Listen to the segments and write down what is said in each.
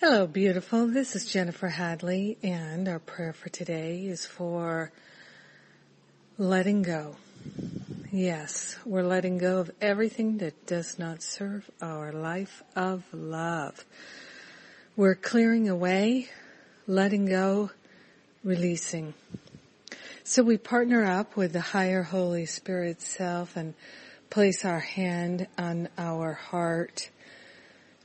Hello, beautiful. This is Jennifer Hadley, and our prayer for today is for letting go. Yes, we're letting go of everything that does not serve our life of love. We're clearing away, letting go, releasing. So we partner up with the higher Holy Spirit self and place our hand on our heart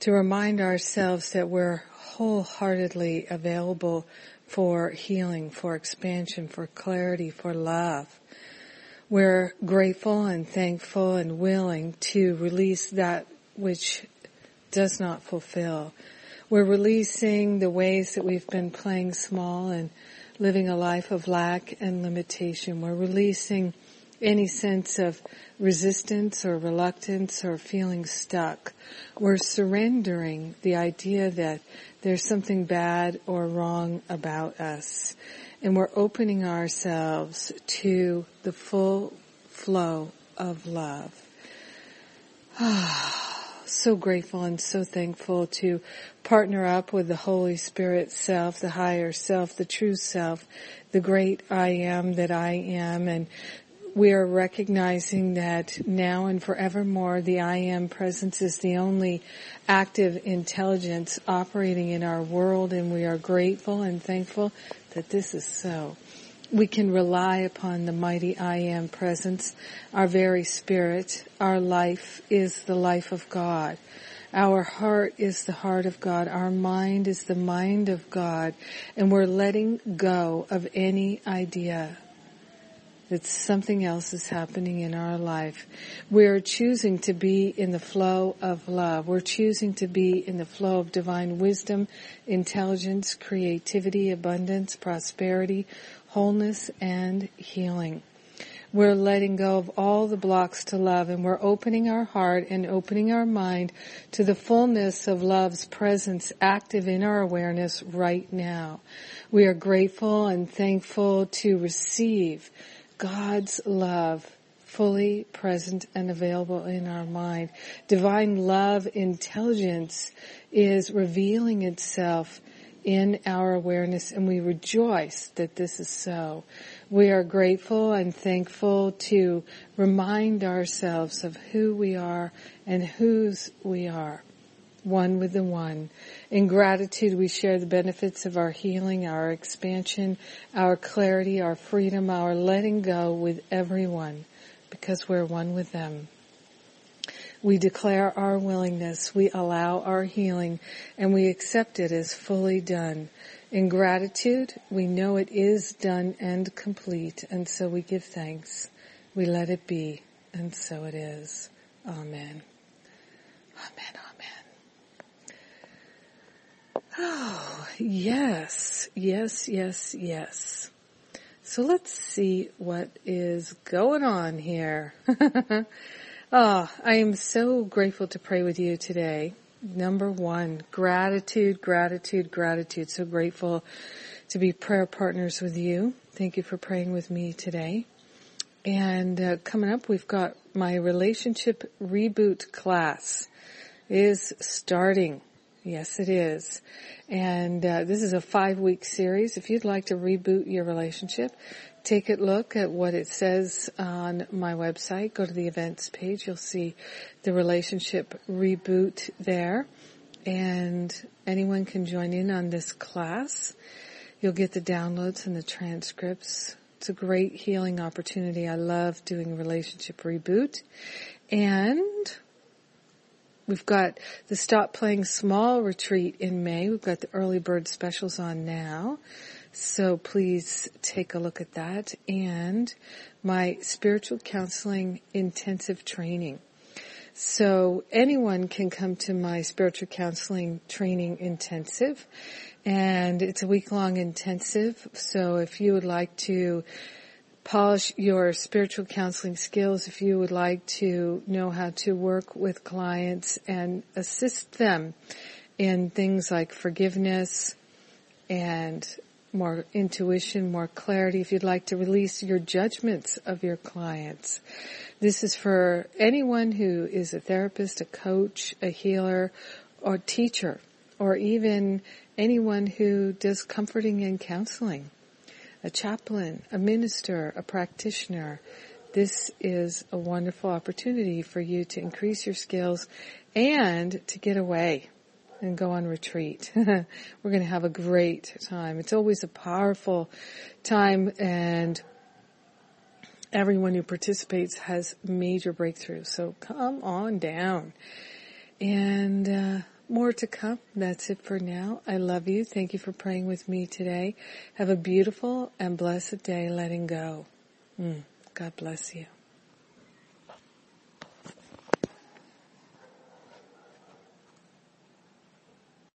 to remind ourselves that we're wholeheartedly available for healing, for expansion, for clarity, for love. We're grateful and thankful and willing to release that which does not fulfill. We're releasing the ways that we've been playing small and living a life of lack and limitation. We're releasing any sense of resistance or reluctance or feeling stuck. We're surrendering the idea that there's something bad or wrong about us. And we're opening ourselves to the full flow of love. Ah so grateful and so thankful to partner up with the Holy Spirit self, the higher self, the true self, the great I am that I am and we are recognizing that now and forevermore the I am presence is the only active intelligence operating in our world and we are grateful and thankful that this is so. We can rely upon the mighty I am presence, our very spirit. Our life is the life of God. Our heart is the heart of God. Our mind is the mind of God. And we're letting go of any idea that something else is happening in our life. We're choosing to be in the flow of love. We're choosing to be in the flow of divine wisdom, intelligence, creativity, abundance, prosperity, wholeness, and healing. We're letting go of all the blocks to love and we're opening our heart and opening our mind to the fullness of love's presence active in our awareness right now. We are grateful and thankful to receive God's love fully present and available in our mind. Divine love intelligence is revealing itself in our awareness and we rejoice that this is so. We are grateful and thankful to remind ourselves of who we are and whose we are one with the one. In gratitude, we share the benefits of our healing, our expansion, our clarity, our freedom, our letting go with everyone because we're one with them. We declare our willingness, we allow our healing, and we accept it as fully done. In gratitude, we know it is done and complete, and so we give thanks. We let it be, and so it is. Amen. Amen. Oh, yes, yes, yes, yes. So let's see what is going on here. oh, I am so grateful to pray with you today. Number one, gratitude, gratitude, gratitude. So grateful to be prayer partners with you. Thank you for praying with me today. And uh, coming up, we've got my relationship reboot class is starting. Yes, it is. And uh, this is a five week series. If you'd like to reboot your relationship, take a look at what it says on my website. Go to the events page. You'll see the relationship reboot there. And anyone can join in on this class. You'll get the downloads and the transcripts. It's a great healing opportunity. I love doing relationship reboot. And We've got the Stop Playing Small retreat in May. We've got the early bird specials on now. So please take a look at that and my spiritual counseling intensive training. So anyone can come to my spiritual counseling training intensive and it's a week long intensive. So if you would like to polish your spiritual counseling skills, if you would like to know how to work with clients and assist them in things like forgiveness and more intuition, more clarity, if you'd like to release your judgments of your clients. This is for anyone who is a therapist, a coach, a healer, or teacher, or even anyone who does comforting and counseling, a chaplain, a minister, a practitioner. This is a wonderful opportunity for you to increase your skills and to get away and go on retreat. We're going to have a great time. It's always a powerful time and everyone who participates has major breakthroughs. So come on down. And uh, more to come. That's it for now. I love you. Thank you for praying with me today. Have a beautiful and blessed day letting go. Mm. God bless you.